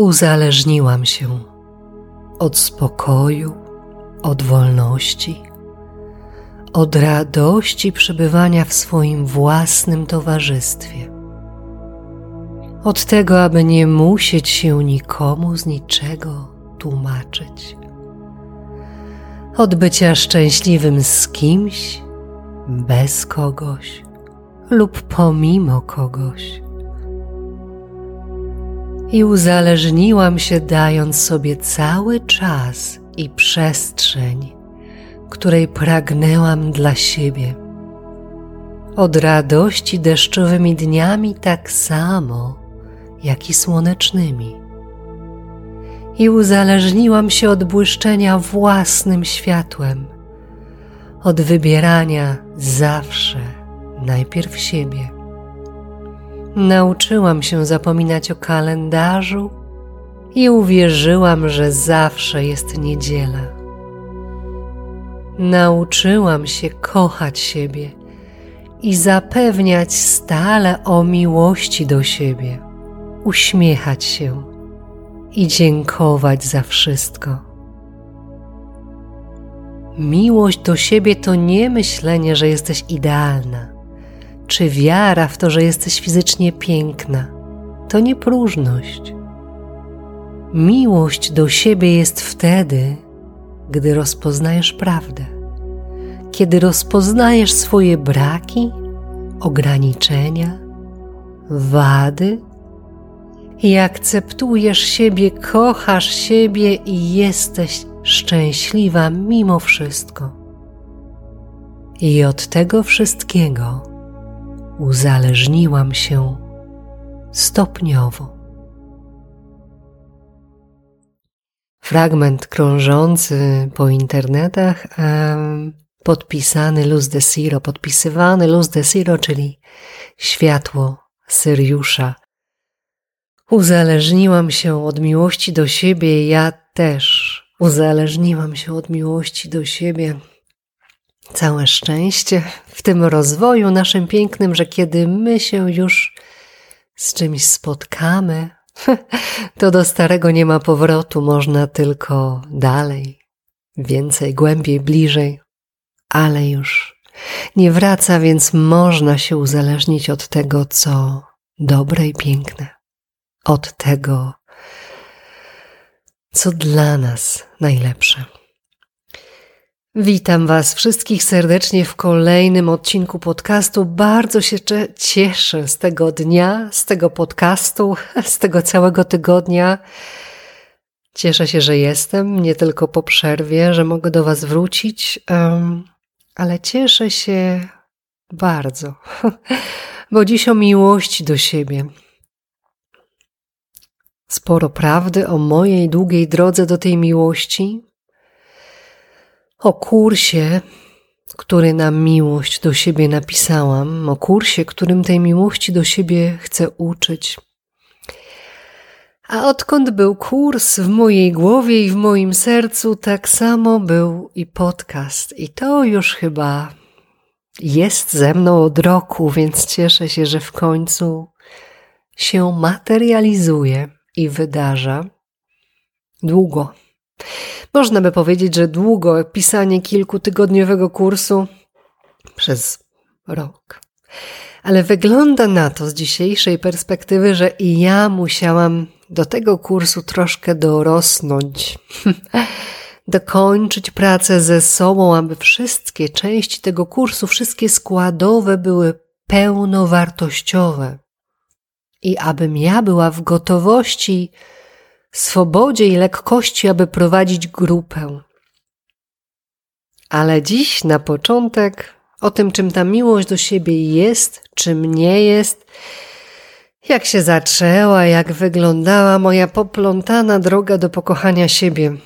Uzależniłam się od spokoju, od wolności, od radości przebywania w swoim własnym towarzystwie, od tego, aby nie musieć się nikomu z niczego tłumaczyć, od bycia szczęśliwym z kimś, bez kogoś lub pomimo kogoś i uzależniłam się, dając sobie cały czas i przestrzeń, której pragnęłam dla siebie. Od radości deszczowymi dniami tak samo, jak i słonecznymi. I uzależniłam się od błyszczenia własnym światłem, od wybierania zawsze najpierw siebie Nauczyłam się zapominać o kalendarzu i uwierzyłam, że zawsze jest niedziela. Nauczyłam się kochać siebie i zapewniać stale o miłości do siebie, uśmiechać się i dziękować za wszystko. Miłość do siebie to nie myślenie, że jesteś idealna czy wiara w to, że jesteś fizycznie piękna, to nie próżność. Miłość do siebie jest wtedy, gdy rozpoznajesz prawdę, kiedy rozpoznajesz swoje braki, ograniczenia, wady i akceptujesz siebie, kochasz siebie i jesteś szczęśliwa mimo wszystko. I od tego wszystkiego uzależniłam się stopniowo. Fragment krążący po internetach, podpisany Luz de Siro, podpisywany Luz de Siro, czyli światło Syriusza. Uzależniłam się od miłości do siebie, ja też uzależniłam się od miłości do siebie całe szczęście w tym rozwoju naszym pięknym, że kiedy my się już z czymś spotkamy, to do starego nie ma powrotu, można tylko dalej, więcej, głębiej, bliżej, ale już nie wraca, więc można się uzależnić od tego, co dobre i piękne, od tego, co dla nas najlepsze. Witam Was wszystkich serdecznie w kolejnym odcinku podcastu. Bardzo się cieszę z tego dnia, z tego podcastu, z tego całego tygodnia. Cieszę się, że jestem, nie tylko po przerwie, że mogę do Was wrócić, ale cieszę się bardzo, bo dziś o miłości do siebie. Sporo prawdy o mojej długiej drodze do tej miłości, o kursie, który na miłość do siebie napisałam, o kursie, którym tej miłości do siebie chcę uczyć. A odkąd był kurs w mojej głowie i w moim sercu, tak samo był i podcast. I to już chyba jest ze mną od roku, więc cieszę się, że w końcu się materializuje i wydarza. Długo można by powiedzieć, że długo pisanie kilkutygodniowego kursu przez rok. Ale wygląda na to z dzisiejszej perspektywy, że i ja musiałam do tego kursu troszkę dorosnąć, dokończyć pracę ze sobą, aby wszystkie części tego kursu, wszystkie składowe były pełnowartościowe i abym ja była w gotowości swobodzie i lekkości, aby prowadzić grupę. Ale dziś na początek o tym, czym ta miłość do siebie jest, czym nie jest, jak się zaczęła, jak wyglądała moja poplątana droga do pokochania siebie.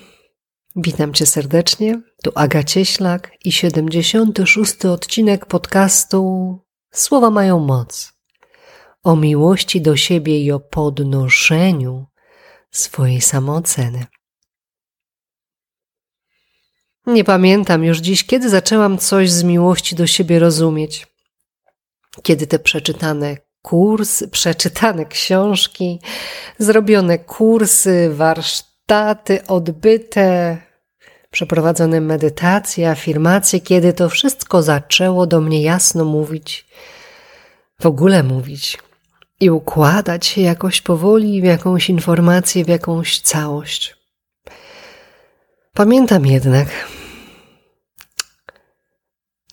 Witam Cię serdecznie, tu Aga Cieślak i 76. odcinek podcastu Słowa mają moc. O miłości do siebie i o podnoszeniu swojej samooceny. Nie pamiętam już dziś, kiedy zaczęłam coś z miłości do siebie rozumieć. Kiedy te przeczytane kursy, przeczytane książki zrobione kursy, warsztaty odbyte, przeprowadzone medytacje, afirmacje, kiedy to wszystko zaczęło do mnie jasno mówić, w ogóle mówić i układać się jakoś powoli w jakąś informację, w jakąś całość. Pamiętam jednak,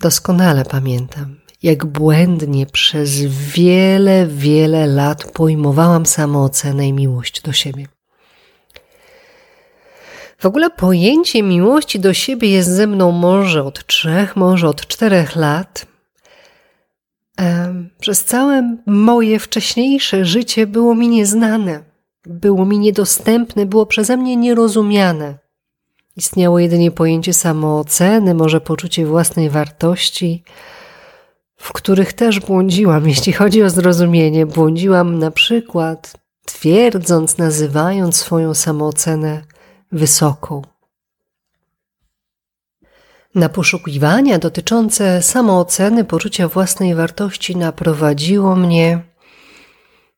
doskonale pamiętam, jak błędnie przez wiele, wiele lat pojmowałam samoocenę i miłość do siebie. W ogóle pojęcie miłości do siebie jest ze mną może od trzech, może od czterech lat. Przez całe moje wcześniejsze życie było mi nieznane, było mi niedostępne, było przeze mnie nierozumiane. Istniało jedynie pojęcie samooceny, może poczucie własnej wartości, w których też błądziłam, jeśli chodzi o zrozumienie. Błądziłam na przykład twierdząc, nazywając swoją samoocenę wysoką. Na poszukiwania dotyczące samooceny, poczucia własnej wartości naprowadziło mnie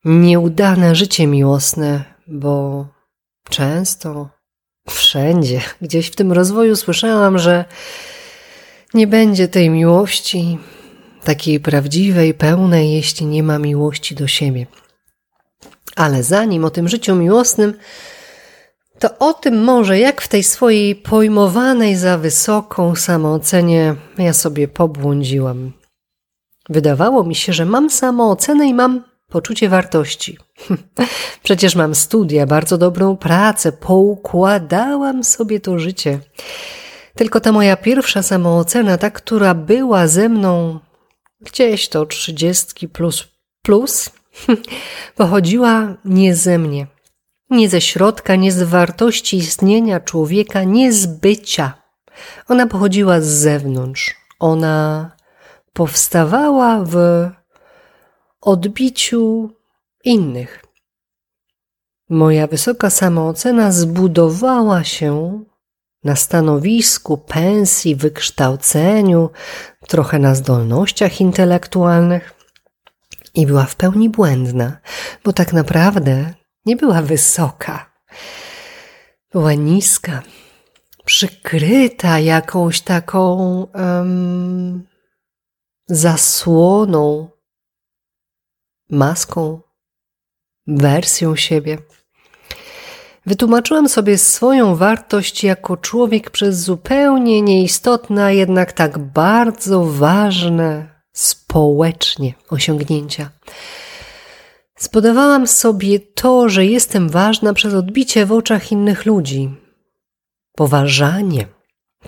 nieudane życie miłosne, bo często, wszędzie, gdzieś w tym rozwoju słyszałam, że nie będzie tej miłości, takiej prawdziwej, pełnej, jeśli nie ma miłości do siebie. Ale zanim o tym życiu miłosnym, to o tym może, jak w tej swojej pojmowanej za wysoką samoocenie ja sobie pobłądziłam. Wydawało mi się, że mam samoocenę i mam poczucie wartości. Przecież mam studia, bardzo dobrą pracę, poukładałam sobie to życie. Tylko ta moja pierwsza samoocena, ta, która była ze mną gdzieś to trzydziestki plus plus, pochodziła nie ze mnie, nie ze środka, nie z wartości istnienia człowieka, nie z bycia. Ona pochodziła z zewnątrz. Ona powstawała w odbiciu innych. Moja wysoka samoocena zbudowała się na stanowisku, pensji, wykształceniu, trochę na zdolnościach intelektualnych i była w pełni błędna, bo tak naprawdę nie była wysoka. Była niska, przykryta jakąś taką um, zasłoną, maską, wersją siebie. Wytłumaczyłem sobie swoją wartość jako człowiek przez zupełnie nieistotne, a jednak tak bardzo ważne społecznie osiągnięcia. Spodawałam sobie to, że jestem ważna przez odbicie w oczach innych ludzi. Poważanie.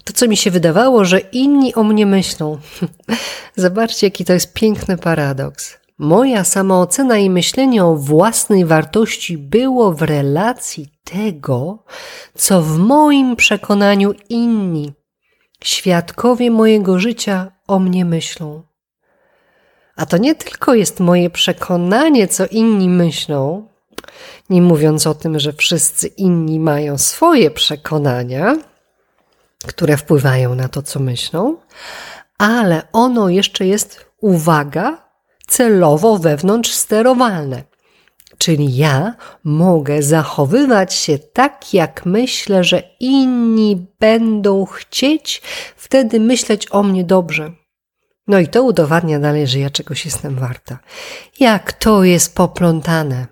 To, co mi się wydawało, że inni o mnie myślą. Zobaczcie, jaki to jest piękny paradoks. Moja samoocena i myślenie o własnej wartości było w relacji tego, co w moim przekonaniu inni, świadkowie mojego życia, o mnie myślą. A to nie tylko jest moje przekonanie, co inni myślą, nie mówiąc o tym, że wszyscy inni mają swoje przekonania, które wpływają na to, co myślą, ale ono jeszcze jest, uwaga, celowo wewnątrz sterowalne. Czyli ja mogę zachowywać się tak, jak myślę, że inni będą chcieć wtedy myśleć o mnie dobrze. No i to udowadnia dalej, że ja czegoś jestem warta. Jak to jest poplątane.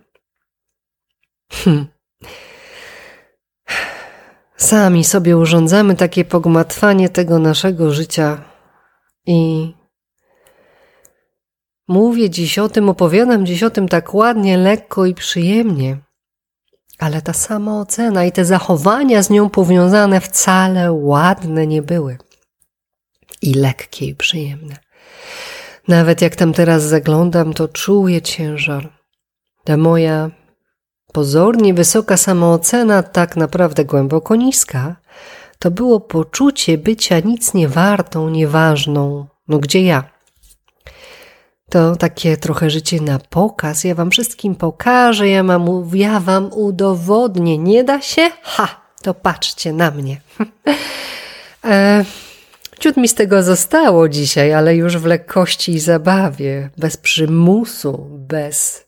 Hm. Sami sobie urządzamy takie pogmatwanie tego naszego życia i mówię dziś o tym, opowiadam dziś o tym tak ładnie, lekko i przyjemnie. Ale ta sama ocena i te zachowania z nią powiązane wcale ładne nie były. I lekkie i przyjemne. Nawet jak tam teraz zaglądam, to czuję ciężar. Ta moja pozornie wysoka samoocena, tak naprawdę głęboko niska, to było poczucie bycia nic nie wartą, nieważną. No gdzie ja? To takie trochę życie na pokaz. Ja wam wszystkim pokażę, ja, mam, ja wam udowodnię. Nie da się? Ha! To patrzcie na mnie. e Ciut mi z tego zostało dzisiaj, ale już w lekkości i zabawie, bez przymusu, bez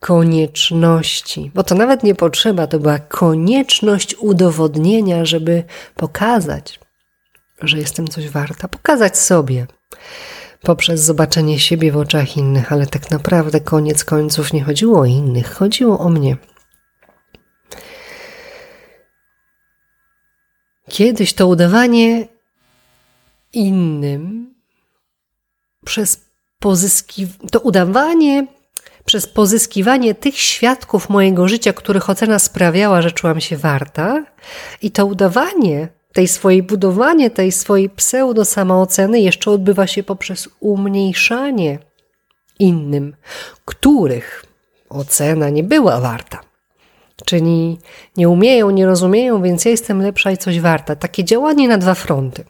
konieczności, bo to nawet nie potrzeba, to była konieczność udowodnienia, żeby pokazać, że jestem coś warta, pokazać sobie poprzez zobaczenie siebie w oczach innych, ale tak naprawdę koniec końców nie chodziło o innych, chodziło o mnie. Kiedyś to udawanie innym przez pozyskiwanie, to udawanie przez pozyskiwanie tych świadków mojego życia, których ocena sprawiała, że czułam się warta, i to udawanie tej swojej, budowanie tej swojej pseudo samooceny jeszcze odbywa się poprzez umniejszanie innym, których ocena nie była warta. Czyli nie umieją, nie rozumieją, więc ja jestem lepsza i coś warta. Takie działanie na dwa fronty.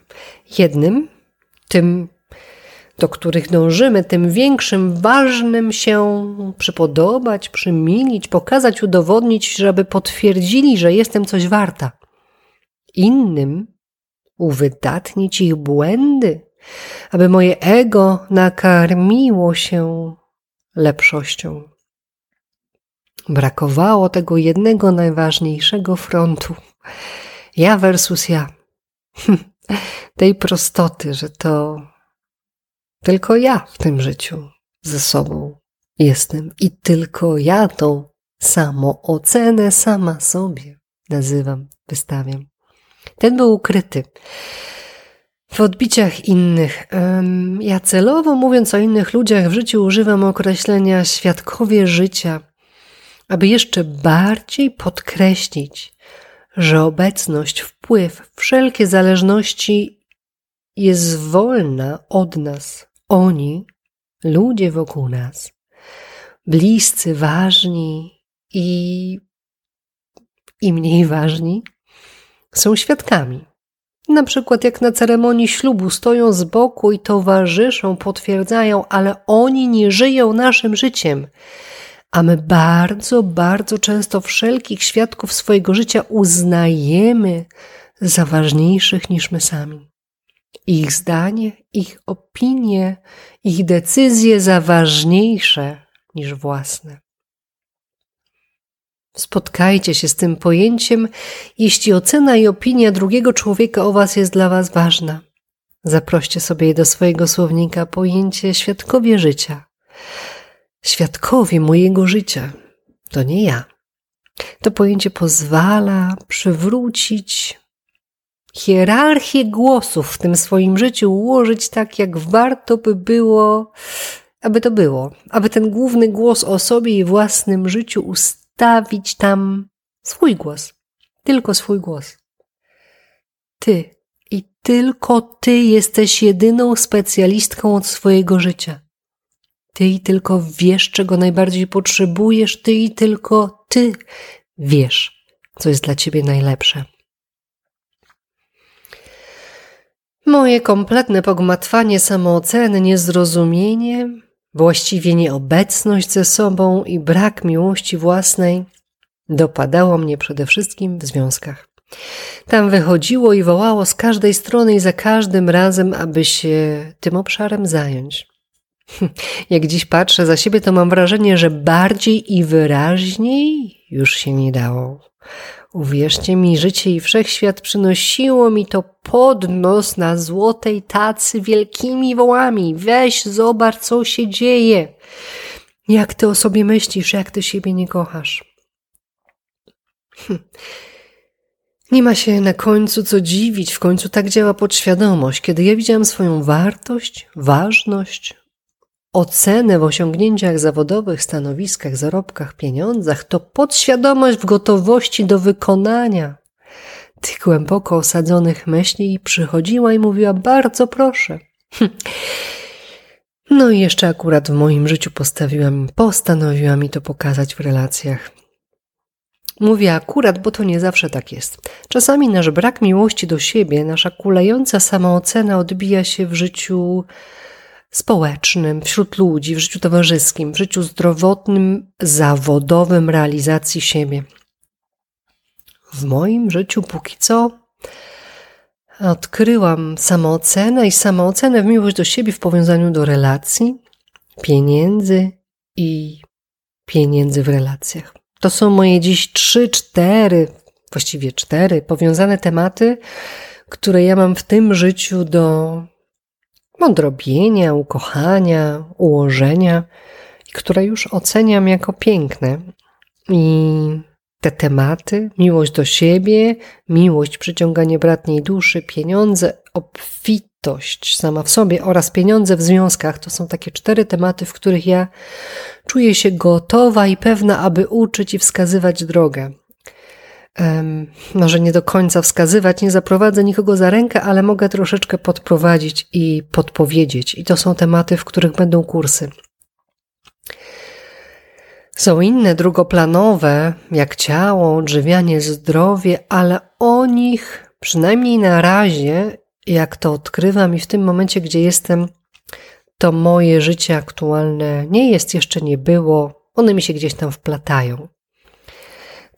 Jednym, tym do których dążymy, tym większym, ważnym się przypodobać, przymilić, pokazać, udowodnić, żeby potwierdzili, że jestem coś warta. Innym uwydatnić ich błędy, aby moje ego nakarmiło się lepszością. Brakowało tego jednego najważniejszego frontu. Ja versus ja. Tej prostoty, że to tylko ja w tym życiu ze sobą jestem i tylko ja tą samoocenę sama sobie nazywam, wystawiam. Ten był ukryty w odbiciach innych. Ja celowo mówiąc o innych ludziach w życiu używam określenia świadkowie życia, aby jeszcze bardziej podkreślić, że obecność, wpływ, wszelkie zależności jest wolna od nas, oni, ludzie wokół nas, bliscy, ważni i, i mniej ważni, są świadkami. Na przykład jak na ceremonii ślubu stoją z boku i towarzyszą, potwierdzają, ale oni nie żyją naszym życiem. A my bardzo, bardzo często wszelkich świadków swojego życia uznajemy za ważniejszych niż my sami ich zdanie, ich opinie, ich decyzje za ważniejsze niż własne. Spotkajcie się z tym pojęciem, jeśli ocena i opinia drugiego człowieka o Was jest dla Was ważna. Zaproście sobie do swojego słownika pojęcie świadkowie życia. Świadkowie mojego życia to nie ja. To pojęcie pozwala przywrócić hierarchię głosów w tym swoim życiu ułożyć tak, jak warto by było, aby to było, aby ten główny głos o sobie i własnym życiu ustawić tam swój głos, tylko swój głos. Ty i tylko ty jesteś jedyną specjalistką od swojego życia. Ty i tylko wiesz, czego najbardziej potrzebujesz, ty i tylko ty wiesz, co jest dla ciebie najlepsze. Moje kompletne pogmatwanie samooceny, niezrozumienie, właściwie nieobecność ze sobą i brak miłości własnej dopadało mnie przede wszystkim w związkach. Tam wychodziło i wołało z każdej strony i za każdym razem, aby się tym obszarem zająć. Jak dziś patrzę za siebie, to mam wrażenie, że bardziej i wyraźniej już się nie dało. Uwierzcie mi, życie i wszechświat przynosiło mi to podnos na złotej tacy wielkimi wołami. Weź, zobacz, co się dzieje. Jak ty o sobie myślisz, jak ty siebie nie kochasz. Hm. Nie ma się na końcu co dziwić, w końcu tak działa podświadomość. Kiedy ja widziałam swoją wartość, ważność, ocenę w osiągnięciach zawodowych, stanowiskach, zarobkach, pieniądzach, to podświadomość w gotowości do wykonania tych głęboko osadzonych myśli przychodziła i mówiła: Bardzo proszę. No i jeszcze akurat w moim życiu postawiłam, postanowiła mi to pokazać w relacjach. Mówię akurat, bo to nie zawsze tak jest. Czasami nasz brak miłości do siebie, nasza kulejąca samoocena odbija się w życiu społecznym, wśród ludzi, w życiu towarzyskim, w życiu zdrowotnym, zawodowym realizacji siebie. W moim życiu póki co odkryłam samoocenę i samoocenę w miłość do siebie w powiązaniu do relacji, pieniędzy i pieniędzy w relacjach. To są moje dziś trzy, cztery, właściwie cztery powiązane tematy, które ja mam w tym życiu do odrobienia, ukochania, ułożenia, które już oceniam jako piękne. I te tematy, miłość do siebie, miłość, przyciąganie bratniej duszy, pieniądze, obfitość sama w sobie oraz pieniądze w związkach, to są takie cztery tematy, w których ja czuję się gotowa i pewna, aby uczyć i wskazywać drogę. Może nie do końca wskazywać, nie zaprowadzę nikogo za rękę, ale mogę troszeczkę podprowadzić i podpowiedzieć. I to są tematy, w których będą kursy. Są inne drugoplanowe, jak ciało, odżywianie, zdrowie, ale o nich przynajmniej na razie, jak to odkrywam i w tym momencie, gdzie jestem, to moje życie aktualne nie jest, jeszcze nie było, one mi się gdzieś tam wplatają.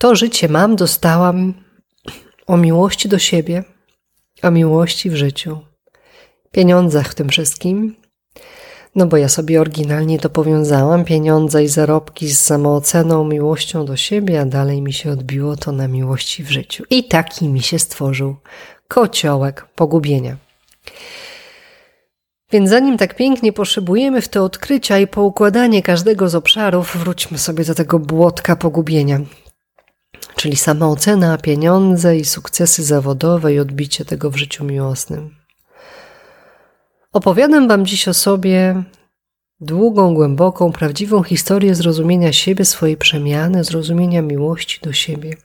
To życie mam, dostałam o miłości do siebie, o miłości w życiu, pieniądzach w tym wszystkim, no bo ja sobie oryginalnie to powiązałam, pieniądze i zarobki z samooceną, miłością do siebie, a dalej mi się odbiło to na miłości w życiu. I taki mi się stworzył kociołek pogubienia. Więc zanim tak pięknie poszybujemy w te odkrycia i poukładanie każdego z obszarów, wróćmy sobie do tego błotka pogubienia. Czyli samoocena, pieniądze i sukcesy zawodowe i odbicie tego w życiu miłosnym. Opowiadam Wam dziś o sobie długą, głęboką, prawdziwą historię zrozumienia siebie, swojej przemiany, zrozumienia miłości do siebie,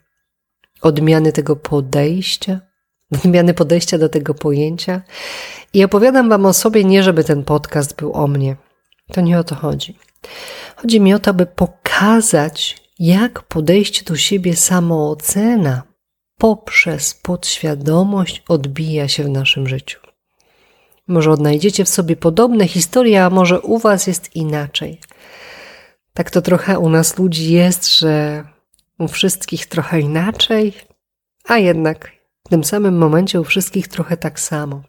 odmiany tego podejścia, odmiany podejścia do tego pojęcia. I opowiadam Wam o sobie nie, żeby ten podcast był o mnie. To nie o to chodzi. Chodzi mi o to, aby pokazać, jak podejście do siebie samoocena poprzez podświadomość odbija się w naszym życiu. Może odnajdziecie w sobie podobne historie, a może u Was jest inaczej. Tak to trochę u nas ludzi jest, że u wszystkich trochę inaczej, a jednak w tym samym momencie u wszystkich trochę tak samo.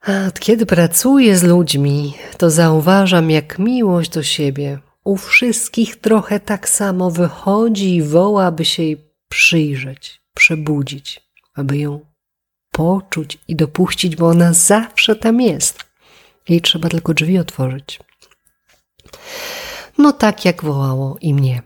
A od kiedy pracuję z ludźmi, to zauważam, jak miłość do siebie u wszystkich trochę tak samo wychodzi i woła, aby się jej przyjrzeć, przebudzić, aby ją poczuć i dopuścić, bo ona zawsze tam jest. Jej trzeba tylko drzwi otworzyć. No tak jak wołało i mnie.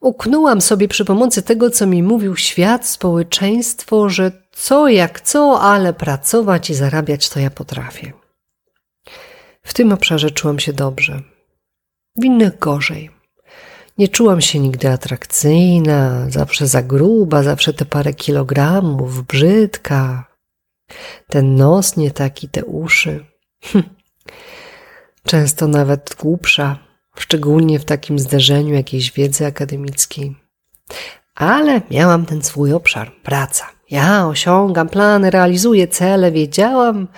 Uknęłam sobie przy pomocy tego, co mi mówił świat, społeczeństwo, że co jak co, ale pracować i zarabiać to ja potrafię. W tym obszarze czułam się dobrze, w innych gorzej. Nie czułam się nigdy atrakcyjna, zawsze za gruba, zawsze te parę kilogramów, brzydka. Ten nos nie taki, te uszy. Hm. Często nawet głupsza, szczególnie w takim zderzeniu jakiejś wiedzy akademickiej. Ale miałam ten swój obszar, praca. Ja osiągam plany, realizuję cele, wiedziałam.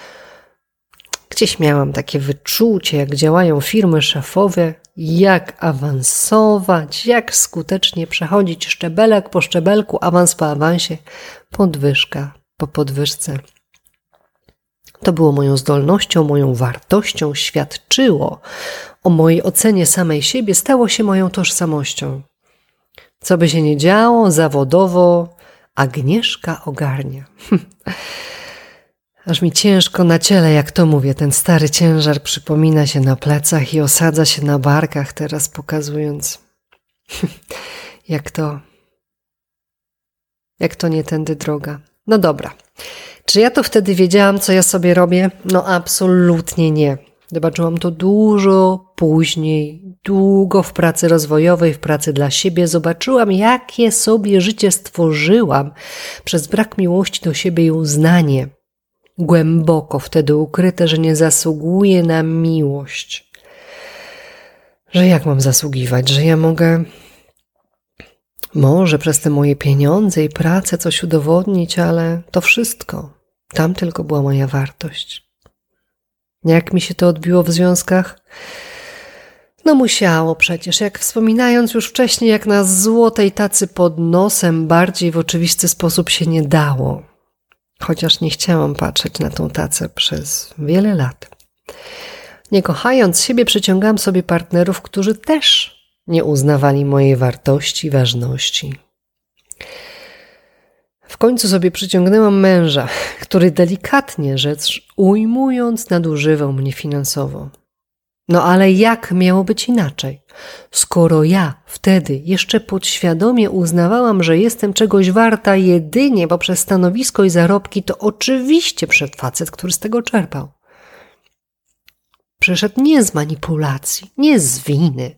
Gdzieś miałam takie wyczucie, jak działają firmy szefowe, jak awansować, jak skutecznie przechodzić szczebelek po szczebelku, awans po awansie, podwyżka po podwyżce. To było moją zdolnością, moją wartością, świadczyło o mojej ocenie samej siebie, stało się moją tożsamością. Co by się nie działo, zawodowo Agnieszka ogarnia. Aż mi ciężko na ciele, jak to mówię, ten stary ciężar przypomina się na plecach i osadza się na barkach, teraz pokazując, jak to, jak to nie tędy droga. No dobra. Czy ja to wtedy wiedziałam, co ja sobie robię? No absolutnie nie. Zobaczyłam to dużo później, długo w pracy rozwojowej, w pracy dla siebie. Zobaczyłam, jakie sobie życie stworzyłam przez brak miłości do siebie i uznanie głęboko wtedy ukryte, że nie zasługuje na miłość. Że jak mam zasługiwać, że ja mogę może przez te moje pieniądze i pracę coś udowodnić, ale to wszystko. Tam tylko była moja wartość. Jak mi się to odbiło w związkach? No musiało przecież, jak wspominając już wcześniej, jak na złotej tacy pod nosem bardziej w oczywisty sposób się nie dało chociaż nie chciałam patrzeć na tą tacę przez wiele lat. Nie kochając siebie, przyciągam sobie partnerów, którzy też nie uznawali mojej wartości, ważności. W końcu sobie przyciągnęłam męża, który delikatnie rzecz ujmując nadużywał mnie finansowo. No ale jak miało być inaczej? Skoro ja wtedy jeszcze podświadomie uznawałam, że jestem czegoś warta jedynie poprzez stanowisko i zarobki, to oczywiście przed facet, który z tego czerpał. Przyszedł nie z manipulacji, nie z winy,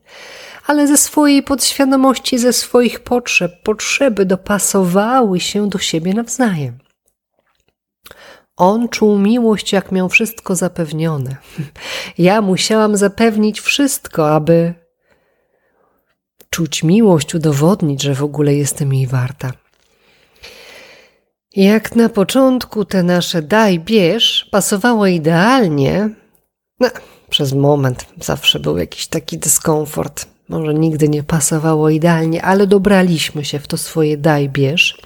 ale ze swojej podświadomości, ze swoich potrzeb. Potrzeby dopasowały się do siebie nawzajem. On czuł miłość, jak miał wszystko zapewnione. Ja musiałam zapewnić wszystko, aby czuć miłość, udowodnić, że w ogóle jestem jej warta. Jak na początku te nasze daj, bierz pasowało idealnie, no, przez moment zawsze był jakiś taki dyskomfort. Może nigdy nie pasowało idealnie, ale dobraliśmy się w to swoje daj, bierz.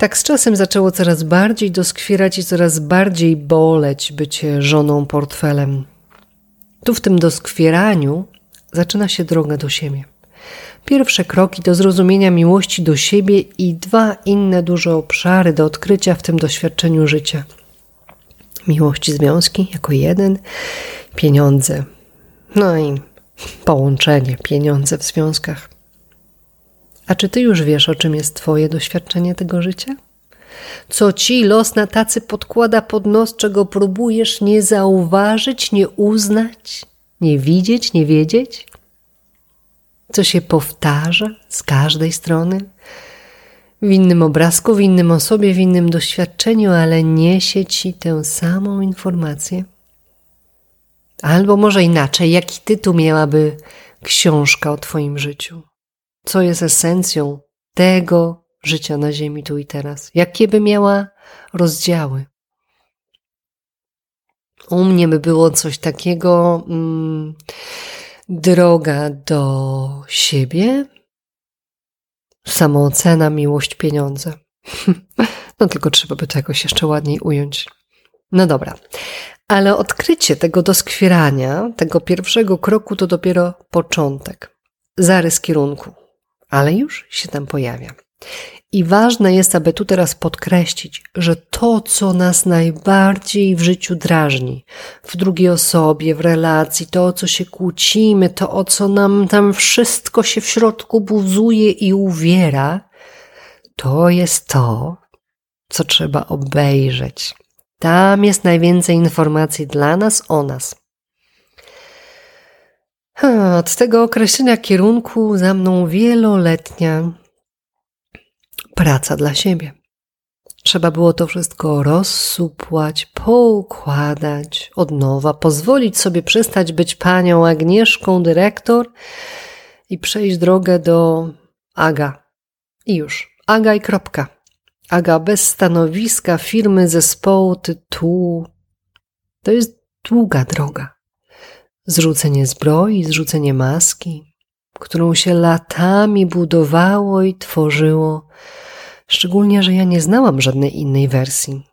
Tak z czasem zaczęło coraz bardziej doskwierać i coraz bardziej boleć bycie żoną portfelem. Tu w tym doskwieraniu zaczyna się droga do siebie. Pierwsze kroki do zrozumienia miłości do siebie i dwa inne duże obszary do odkrycia w tym doświadczeniu życia. Miłości związki jako jeden, pieniądze. No i połączenie, pieniądze w związkach. A czy ty już wiesz, o czym jest twoje doświadczenie tego życia? Co ci los na tacy podkłada pod nos, czego próbujesz nie zauważyć, nie uznać, nie widzieć, nie wiedzieć? Co się powtarza z każdej strony? W innym obrazku, w innym osobie, w innym doświadczeniu, ale niesie ci tę samą informację? Albo może inaczej, jaki tytuł miałaby książka o Twoim życiu? Co jest esencją tego życia na Ziemi tu i teraz? Jakie by miała rozdziały? U mnie by było coś takiego, mm, droga do siebie, samoocena, miłość, pieniądze. No tylko trzeba by to jakoś jeszcze ładniej ująć. No dobra, ale odkrycie tego doskwierania, tego pierwszego kroku to dopiero początek, zarys kierunku, ale już się tam pojawia. I ważne jest, aby tu teraz podkreślić, że to, co nas najbardziej w życiu drażni, w drugiej osobie, w relacji, to, o co się kłócimy, to, o co nam tam wszystko się w środku buzuje i uwiera, to jest to, co trzeba obejrzeć, tam jest najwięcej informacji dla nas o nas. Od tego określenia kierunku za mną wieloletnia praca dla siebie. Trzeba było to wszystko rozsupłać, poukładać od nowa, pozwolić sobie przestać być panią Agnieszką, dyrektor i przejść drogę do Aga. I już. Aga i kropka. Aga bez stanowiska, firmy, zespołu, tytułu. To jest długa droga. Zrzucenie zbroi, zrzucenie maski, którą się latami budowało i tworzyło, szczególnie, że ja nie znałam żadnej innej wersji.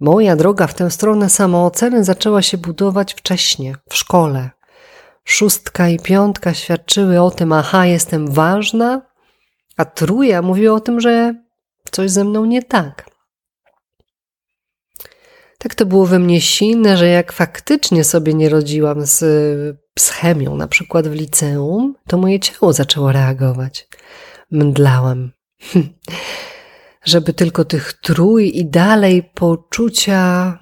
Moja droga w tę stronę samooceny zaczęła się budować wcześnie, w szkole. Szóstka i piątka świadczyły o tym, aha, jestem ważna, a truja mówiła o tym, że coś ze mną nie tak. Tak to było we mnie silne, że jak faktycznie sobie nie rodziłam z schemią, na przykład w liceum, to moje ciało zaczęło reagować. Mdlałam. Żeby tylko tych trój i dalej poczucia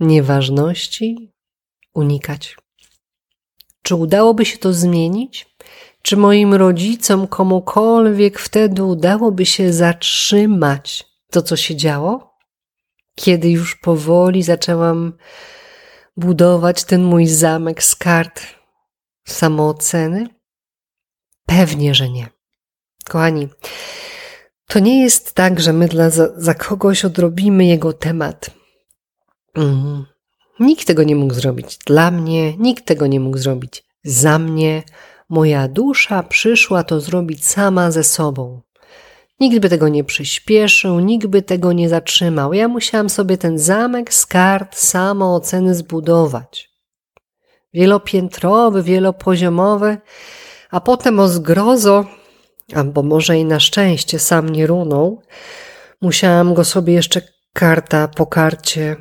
nieważności unikać. Czy udałoby się to zmienić? Czy moim rodzicom, komukolwiek wtedy udałoby się zatrzymać to, co się działo? Kiedy już powoli zaczęłam budować ten mój zamek z kart samooceny? Pewnie, że nie. Kochani, to nie jest tak, że my dla, za, za kogoś odrobimy jego temat. Mm. Nikt tego nie mógł zrobić dla mnie, nikt tego nie mógł zrobić za mnie, Moja dusza przyszła to zrobić sama ze sobą. Nikt by tego nie przyspieszył, nikt by tego nie zatrzymał. Ja musiałam sobie ten zamek z kart samooceny zbudować. Wielopiętrowy, wielopoziomowy, a potem o zgrozo, albo może i na szczęście sam nie runął, musiałam go sobie jeszcze karta po karcie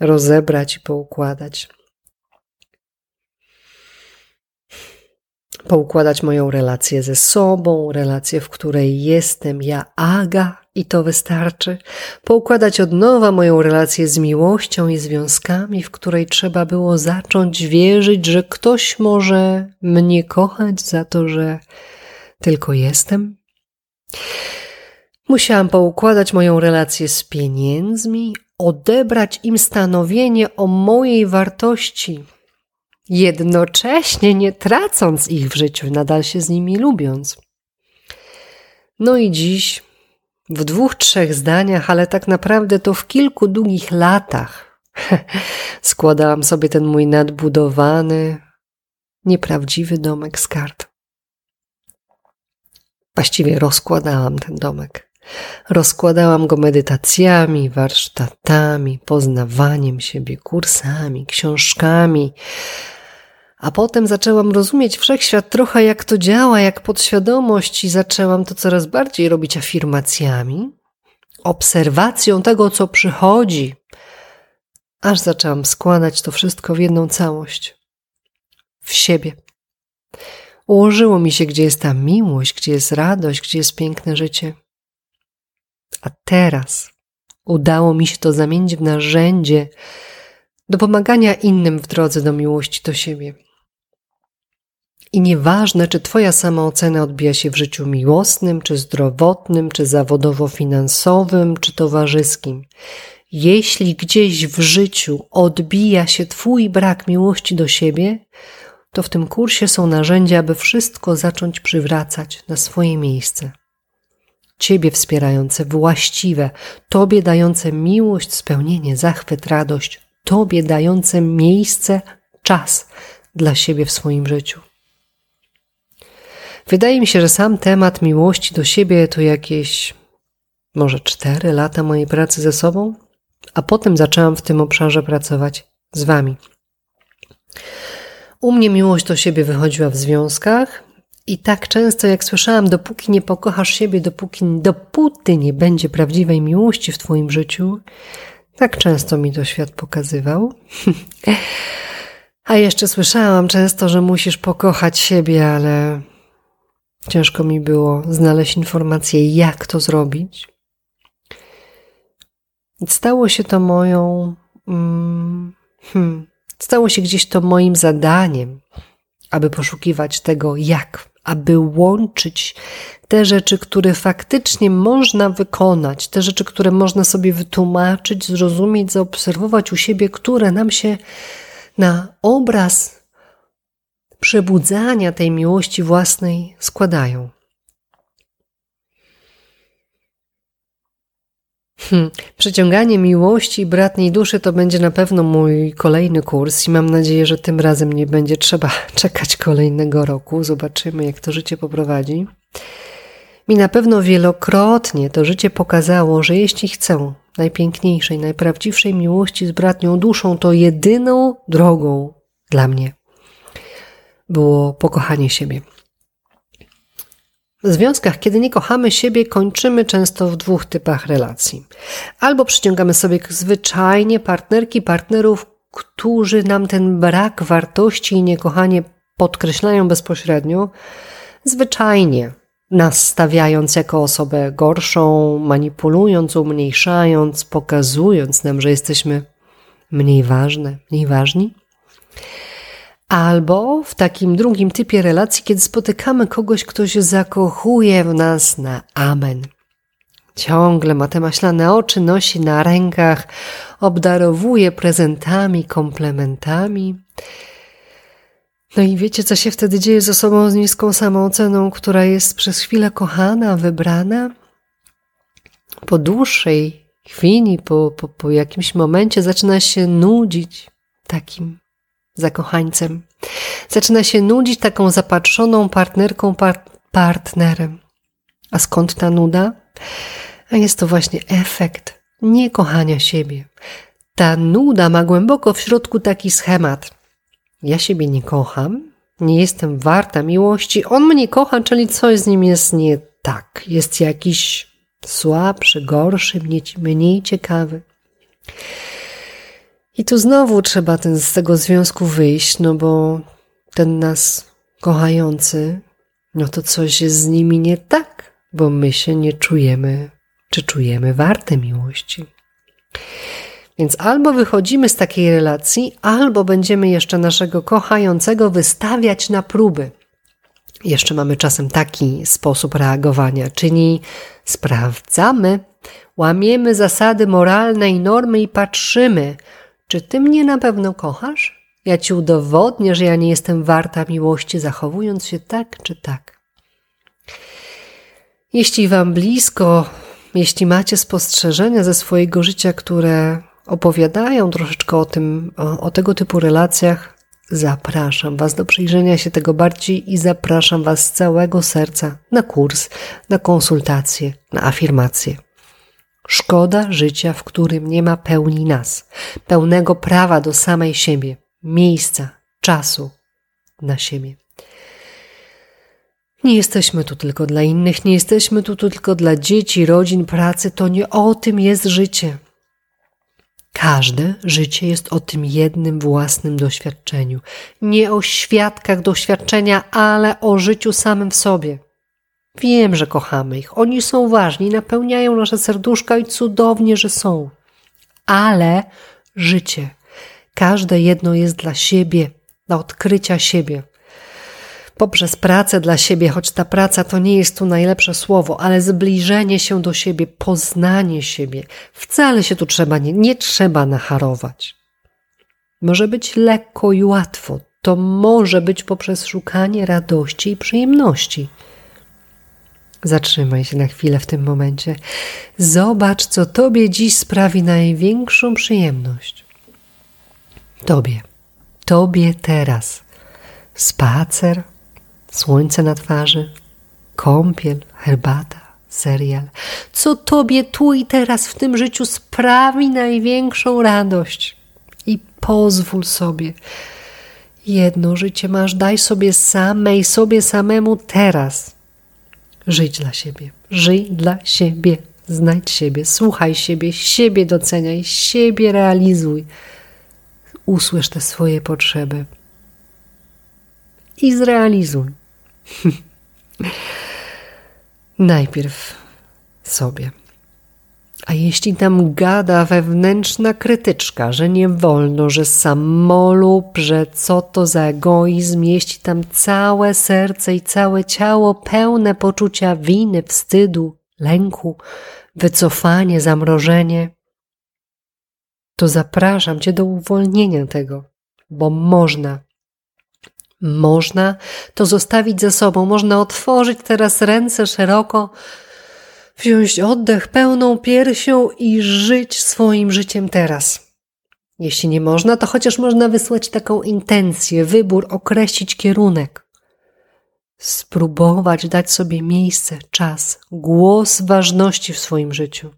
rozebrać i poukładać. Poukładać moją relację ze sobą, relację, w której jestem ja, Aga, i to wystarczy. Poukładać od nowa moją relację z miłością i związkami, w której trzeba było zacząć wierzyć, że ktoś może mnie kochać za to, że tylko jestem. Musiałam poukładać moją relację z pieniędzmi, odebrać im stanowienie o mojej wartości, jednocześnie nie tracąc ich w życiu, nadal się z nimi lubiąc. No i dziś, w dwóch, trzech zdaniach, ale tak naprawdę to w kilku długich latach, składałam sobie ten mój nadbudowany, nieprawdziwy domek z kart. Właściwie rozkładałam ten domek. Rozkładałam go medytacjami, warsztatami, poznawaniem siebie, kursami, książkami, a potem zaczęłam rozumieć wszechświat trochę, jak to działa, jak podświadomość, i zaczęłam to coraz bardziej robić afirmacjami, obserwacją tego, co przychodzi, aż zaczęłam składać to wszystko w jedną całość w siebie. Ułożyło mi się, gdzie jest ta miłość, gdzie jest radość, gdzie jest piękne życie. A teraz udało mi się to zamienić w narzędzie do pomagania innym w drodze do miłości do siebie. I nieważne, czy Twoja samoocena odbija się w życiu miłosnym, czy zdrowotnym, czy zawodowo-finansowym, czy towarzyskim. Jeśli gdzieś w życiu odbija się Twój brak miłości do siebie, to w tym kursie są narzędzia, aby wszystko zacząć przywracać na swoje miejsce. Ciebie wspierające, właściwe, Tobie dające miłość, spełnienie, zachwyt, radość, Tobie dające miejsce, czas dla siebie w swoim życiu. Wydaje mi się, że sam temat miłości do siebie to jakieś może cztery lata mojej pracy ze sobą, a potem zaczęłam w tym obszarze pracować z Wami. U mnie miłość do siebie wychodziła w związkach i tak często jak słyszałam, dopóki nie pokochasz siebie, dopóki, dopóty nie będzie prawdziwej miłości w Twoim życiu, tak często mi to świat pokazywał. A jeszcze słyszałam często, że musisz pokochać siebie, ale Ciężko mi było znaleźć informację, jak to zrobić. Stało się to moją. Mm, hmm, stało się gdzieś to moim zadaniem, aby poszukiwać tego, jak, aby łączyć te rzeczy, które faktycznie można wykonać, te rzeczy, które można sobie wytłumaczyć, zrozumieć, zaobserwować u siebie, które nam się na obraz przebudzania tej miłości własnej składają. Hmm. Przeciąganie miłości bratniej duszy to będzie na pewno mój kolejny kurs i mam nadzieję, że tym razem nie będzie trzeba czekać kolejnego roku. Zobaczymy, jak to życie poprowadzi. Mi na pewno wielokrotnie to życie pokazało, że jeśli chcę najpiękniejszej, najprawdziwszej miłości z bratnią duszą, to jedyną drogą dla mnie było pokochanie siebie. W związkach, kiedy nie kochamy siebie, kończymy często w dwóch typach relacji. Albo przyciągamy sobie zwyczajnie partnerki, partnerów, którzy nam ten brak wartości i niekochanie podkreślają bezpośrednio, zwyczajnie nas stawiając jako osobę gorszą, manipulując, umniejszając, pokazując nam, że jesteśmy mniej ważne, mniej ważni. Albo w takim drugim typie relacji, kiedy spotykamy kogoś, kto się zakochuje w nas na amen. Ciągle ma te maślane oczy, nosi na rękach, obdarowuje prezentami, komplementami. No i wiecie, co się wtedy dzieje z osobą z niską samooceną, która jest przez chwilę kochana, wybrana? Po dłuższej chwili, po, po, po jakimś momencie zaczyna się nudzić takim zakochańcem. Zaczyna się nudzić taką zapatrzoną partnerką, par partnerem. A skąd ta nuda? A jest to właśnie efekt niekochania siebie. Ta nuda ma głęboko w środku taki schemat. Ja siebie nie kocham, nie jestem warta miłości, on mnie kocha, czyli coś z nim jest nie tak. Jest jakiś słabszy, gorszy, mniej ciekawy. I tu znowu trzeba ten, z tego związku wyjść, no bo ten nas kochający, no to coś jest z nimi nie tak, bo my się nie czujemy, czy czujemy warte miłości. Więc albo wychodzimy z takiej relacji, albo będziemy jeszcze naszego kochającego wystawiać na próby. Jeszcze mamy czasem taki sposób reagowania, czyli sprawdzamy, łamiemy zasady moralne i normy i patrzymy, czy ty mnie na pewno kochasz? Ja ci udowodnię, że ja nie jestem warta miłości, zachowując się tak czy tak. Jeśli wam blisko, jeśli macie spostrzeżenia ze swojego życia, które opowiadają troszeczkę o tym, o, o tego typu relacjach, zapraszam Was do przyjrzenia się tego bardziej i zapraszam Was z całego serca na kurs, na konsultacje, na afirmacje. Szkoda życia, w którym nie ma pełni nas, pełnego prawa do samej siebie, miejsca, czasu na siebie. Nie jesteśmy tu tylko dla innych, nie jesteśmy tu tylko dla dzieci, rodzin, pracy. To nie o tym jest życie. Każde życie jest o tym jednym własnym doświadczeniu. Nie o świadkach doświadczenia, ale o życiu samym w sobie. Wiem, że kochamy ich. Oni są ważni, napełniają nasze serduszka i cudownie, że są. Ale życie, każde jedno jest dla siebie, dla odkrycia siebie. Poprzez pracę dla siebie, choć ta praca to nie jest tu najlepsze słowo, ale zbliżenie się do siebie, poznanie siebie. Wcale się tu trzeba, nie, nie trzeba nacharować. Może być lekko i łatwo. To może być poprzez szukanie radości i przyjemności. Zatrzymaj się na chwilę w tym momencie. Zobacz, co Tobie dziś sprawi największą przyjemność. Tobie, Tobie teraz. Spacer, słońce na twarzy, kąpiel, herbata, serial. Co Tobie tu i teraz w tym życiu sprawi największą radość. I pozwól sobie. Jedno życie masz, daj sobie samej, sobie samemu teraz Żyj dla siebie. Żyj dla siebie. Znajdź siebie, słuchaj siebie, siebie doceniaj, siebie realizuj. Usłysz te swoje potrzeby i zrealizuj. Najpierw sobie. A jeśli tam gada wewnętrzna krytyczka, że nie wolno, że samolub, że co to za egoizm, jeśli tam całe serce i całe ciało pełne poczucia winy, wstydu, lęku, wycofanie, zamrożenie, to zapraszam Cię do uwolnienia tego, bo można. Można to zostawić ze sobą, można otworzyć teraz ręce szeroko, wziąć oddech pełną piersią i żyć swoim życiem teraz. Jeśli nie można, to chociaż można wysłać taką intencję, wybór, określić kierunek. Spróbować dać sobie miejsce, czas, głos ważności w swoim życiu.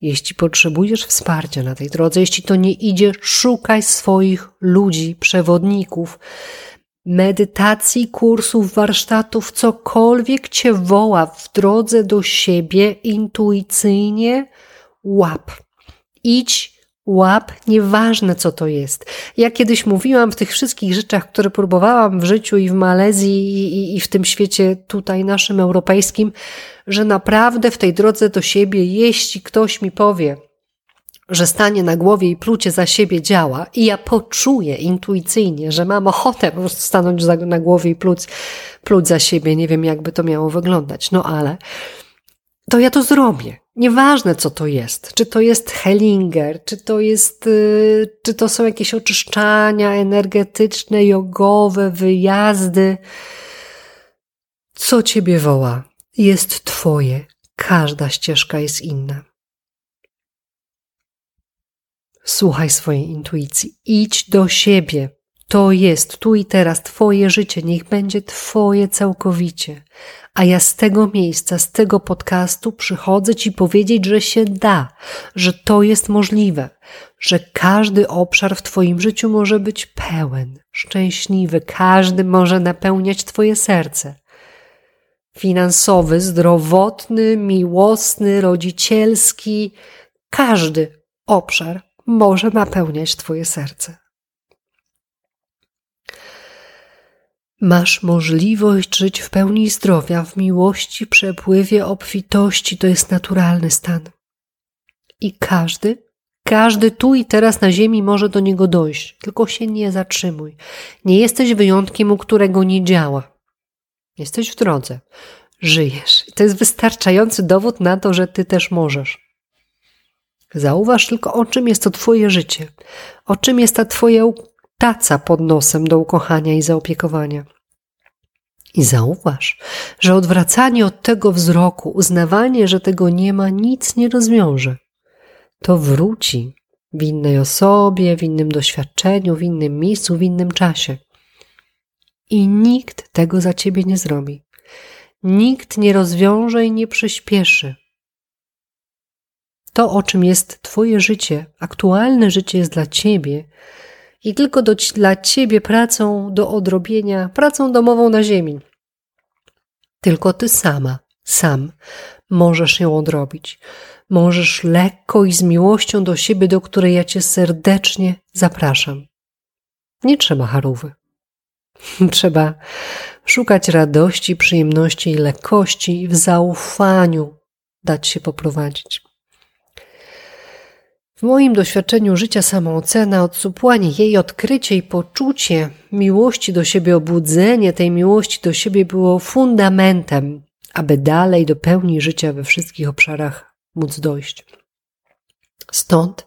Jeśli potrzebujesz wsparcia na tej drodze, jeśli to nie idzie, szukaj swoich ludzi, przewodników, medytacji, kursów, warsztatów, cokolwiek cię woła w drodze do siebie intuicyjnie, łap. Idź, łap, nieważne co to jest. Ja kiedyś mówiłam w tych wszystkich rzeczach, które próbowałam w życiu i w Malezji i, i, i w tym świecie tutaj naszym europejskim, że naprawdę w tej drodze do siebie, jeśli ktoś mi powie, że stanie na głowie i plucie za siebie działa i ja poczuję intuicyjnie, że mam ochotę po prostu stanąć na głowie i pluć, pluć za siebie, nie wiem jakby to miało wyglądać, no ale to ja to zrobię. Nieważne co to jest, czy to jest Hellinger, czy to jest, y, czy to są jakieś oczyszczania energetyczne, jogowe, wyjazdy. Co ciebie woła? Jest twoje. Każda ścieżka jest inna. Słuchaj swojej intuicji, idź do siebie. To jest tu i teraz Twoje życie, niech będzie Twoje całkowicie. A ja z tego miejsca, z tego podcastu przychodzę Ci powiedzieć, że się da, że to jest możliwe, że każdy obszar w Twoim życiu może być pełen, szczęśliwy, każdy może napełniać Twoje serce. Finansowy, zdrowotny, miłosny, rodzicielski, każdy obszar może napełniać Twoje serce. Masz możliwość żyć w pełni zdrowia, w miłości, przepływie, obfitości. To jest naturalny stan. I każdy, każdy tu i teraz na ziemi może do niego dojść. Tylko się nie zatrzymuj. Nie jesteś wyjątkiem, u którego nie działa. Jesteś w drodze. Żyjesz. To jest wystarczający dowód na to, że ty też możesz. Zauważ tylko, o czym jest to Twoje życie, o czym jest ta Twoja taca pod nosem do ukochania i zaopiekowania. I zauważ, że odwracanie od tego wzroku, uznawanie, że tego nie ma, nic nie rozwiąże. To wróci w innej osobie, w innym doświadczeniu, w innym miejscu, w innym czasie. I nikt tego za ciebie nie zrobi. Nikt nie rozwiąże i nie przyspieszy. To, o czym jest Twoje życie, aktualne życie jest dla Ciebie, i tylko do, dla ciebie pracą do odrobienia, pracą domową na ziemi. Tylko ty sama, sam możesz ją odrobić. Możesz lekko i z miłością do siebie, do której ja cię serdecznie zapraszam. Nie trzeba harówy. Trzeba szukać radości, przyjemności i lekkości i w zaufaniu dać się poprowadzić. W moim doświadczeniu życia samoocena, odsupłanie jej, odkrycie i poczucie miłości do siebie, obudzenie tej miłości do siebie było fundamentem, aby dalej do pełni życia we wszystkich obszarach móc dojść. Stąd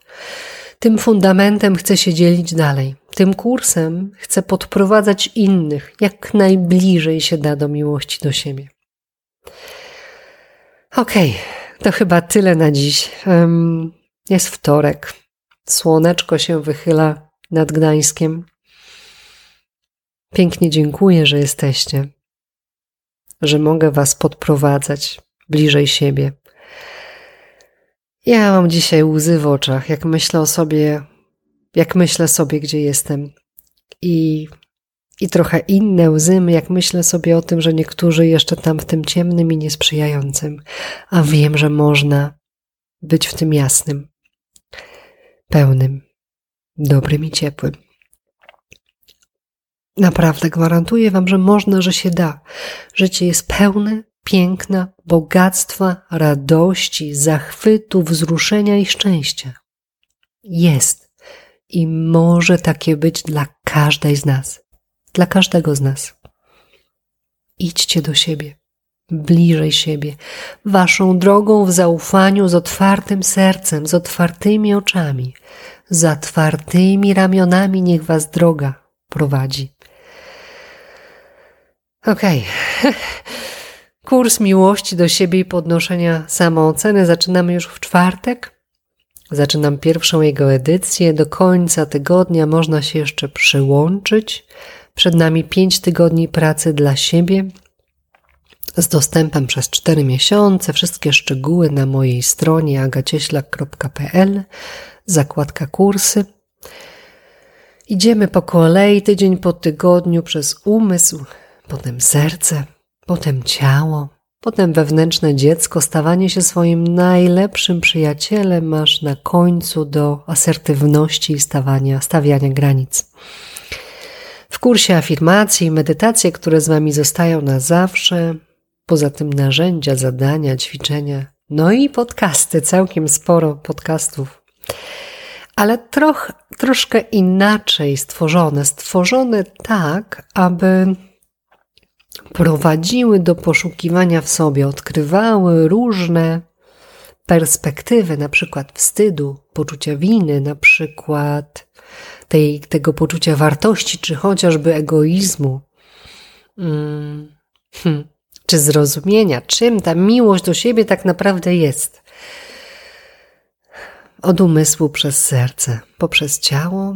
tym fundamentem chcę się dzielić dalej. Tym kursem chcę podprowadzać innych, jak najbliżej się da do miłości do siebie. Okej, okay, to chyba tyle na dziś. Um, jest wtorek. Słoneczko się wychyla nad Gdańskiem. Pięknie dziękuję, że jesteście, że mogę Was podprowadzać bliżej siebie. Ja mam dzisiaj łzy w oczach, jak myślę o sobie, jak myślę sobie, gdzie jestem. I, i trochę inne łzy, jak myślę sobie o tym, że niektórzy jeszcze tam w tym ciemnym i niesprzyjającym, a wiem, że można być w tym jasnym pełnym, dobrym i ciepłym. Naprawdę gwarantuję Wam, że można, że się da. Życie jest pełne piękna, bogactwa, radości, zachwytu, wzruszenia i szczęścia. Jest i może takie być dla każdej z nas, dla każdego z nas. Idźcie do siebie bliżej siebie, waszą drogą w zaufaniu z otwartym sercem, z otwartymi oczami, z otwartymi ramionami niech was droga prowadzi. Okej. Okay. Kurs miłości do siebie i podnoszenia samooceny zaczynamy już w czwartek. Zaczynam pierwszą jego edycję. Do końca tygodnia można się jeszcze przyłączyć. Przed nami pięć tygodni pracy dla siebie, z dostępem przez 4 miesiące. Wszystkie szczegóły na mojej stronie agacieślak.pl, zakładka kursy. Idziemy po kolei, tydzień po tygodniu, przez umysł, potem serce, potem ciało, potem wewnętrzne dziecko, stawanie się swoim najlepszym przyjacielem, aż na końcu do asertywności i stawania, stawiania granic. W kursie afirmacji i medytacje, które z Wami zostają na zawsze, Poza tym narzędzia, zadania, ćwiczenia, no i podcasty, całkiem sporo podcastów. Ale troch, troszkę inaczej stworzone. Stworzone tak, aby prowadziły do poszukiwania w sobie, odkrywały różne perspektywy, na przykład wstydu, poczucia winy, na przykład tej, tego poczucia wartości, czy chociażby egoizmu. Hmm. Czy zrozumienia, czym ta miłość do siebie tak naprawdę jest. Od umysłu przez serce, poprzez ciało,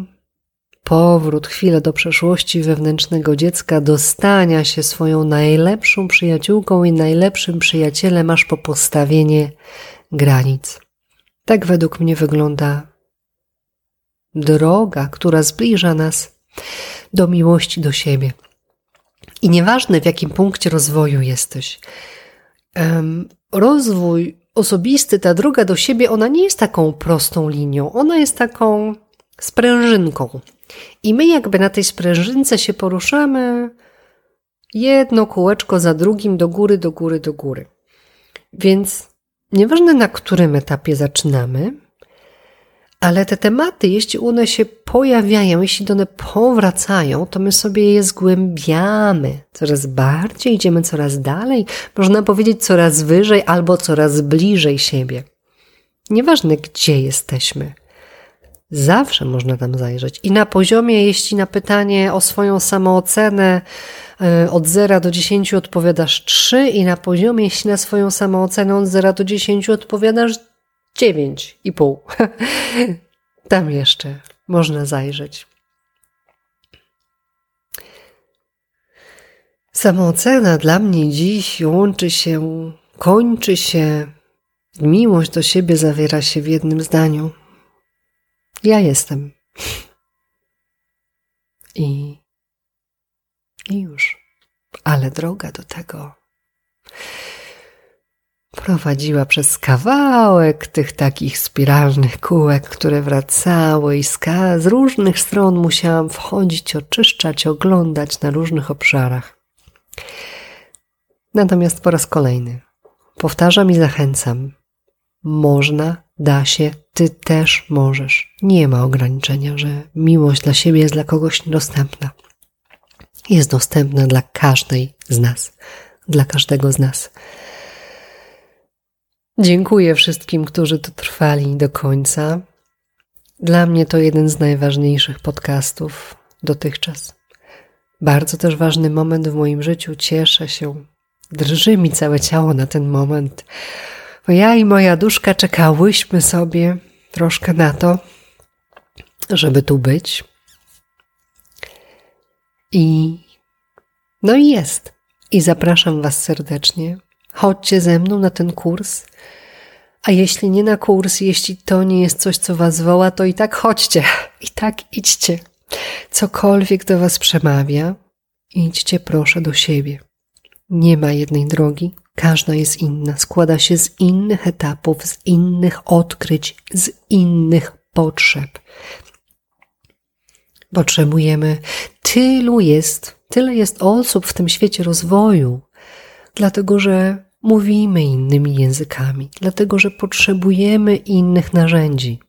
powrót, chwilę do przeszłości wewnętrznego dziecka, do stania się swoją najlepszą przyjaciółką i najlepszym przyjacielem, aż po postawienie granic. Tak według mnie wygląda droga, która zbliża nas do miłości do siebie. I nieważne w jakim punkcie rozwoju jesteś, rozwój osobisty, ta droga do siebie, ona nie jest taką prostą linią, ona jest taką sprężynką. I my jakby na tej sprężynce się poruszamy jedno kółeczko za drugim, do góry, do góry, do góry. Więc nieważne na którym etapie zaczynamy, ale te tematy, jeśli one się pojawiają, jeśli one powracają, to my sobie je zgłębiamy coraz bardziej, idziemy coraz dalej, można powiedzieć coraz wyżej albo coraz bliżej siebie. Nieważne gdzie jesteśmy. Zawsze można tam zajrzeć. I na poziomie, jeśli na pytanie o swoją samoocenę e, od 0 do 10 odpowiadasz 3 i na poziomie, jeśli na swoją samoocenę od 0 do 10 odpowiadasz dziewięć i pół. Tam jeszcze można zajrzeć. Samoocena dla mnie dziś łączy się, kończy się, miłość do siebie zawiera się w jednym zdaniu. Ja jestem. I, i już. Ale droga do tego prowadziła przez kawałek tych takich spiralnych kółek, które wracały i z, różnych stron musiałam wchodzić, oczyszczać, oglądać na różnych obszarach. Natomiast po raz kolejny powtarzam i zachęcam. Można, da się, ty też możesz. Nie ma ograniczenia, że miłość dla siebie jest dla kogoś niedostępna. Jest dostępna dla każdej z nas, dla każdego z nas. Dziękuję wszystkim, którzy tu trwali do końca. Dla mnie to jeden z najważniejszych podcastów dotychczas. Bardzo też ważny moment w moim życiu. Cieszę się. Drży mi całe ciało na ten moment. Bo ja i moja duszka czekałyśmy sobie troszkę na to, żeby tu być. I no i jest. I zapraszam Was serdecznie. Chodźcie ze mną na ten kurs. A jeśli nie na kurs, jeśli to nie jest coś, co was woła, to i tak chodźcie, i tak idźcie. Cokolwiek do was przemawia, idźcie proszę do siebie. Nie ma jednej drogi, każda jest inna, składa się z innych etapów, z innych odkryć, z innych potrzeb. Potrzebujemy, tylu jest, tyle jest osób w tym świecie rozwoju, dlatego że mówimy innymi językami, dlatego że potrzebujemy innych narzędzi.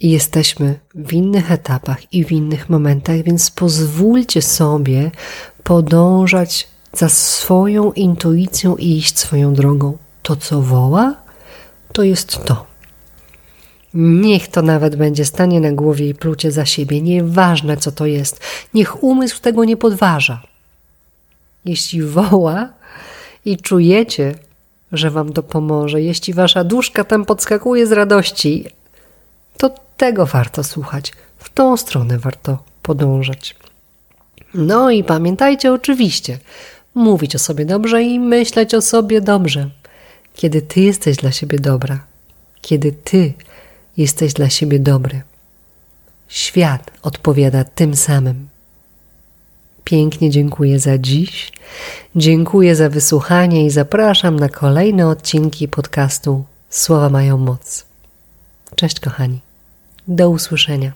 I jesteśmy w innych etapach i w innych momentach, więc pozwólcie sobie podążać za swoją intuicją i iść swoją drogą. To, co woła, to jest to. Niech to nawet będzie stanie na głowie i plucie za siebie, nieważne co to jest. Niech umysł tego nie podważa. Jeśli woła, i czujecie, że wam to pomoże, jeśli wasza duszka tam podskakuje z radości, to tego warto słuchać. W tą stronę warto podążać. No i pamiętajcie oczywiście, mówić o sobie dobrze i myśleć o sobie dobrze. Kiedy ty jesteś dla siebie dobra, kiedy ty jesteś dla siebie dobry, świat odpowiada tym samym. Pięknie dziękuję za dziś. Dziękuję za wysłuchanie i zapraszam na kolejne odcinki podcastu Słowa mają moc. Cześć kochani. Do usłyszenia.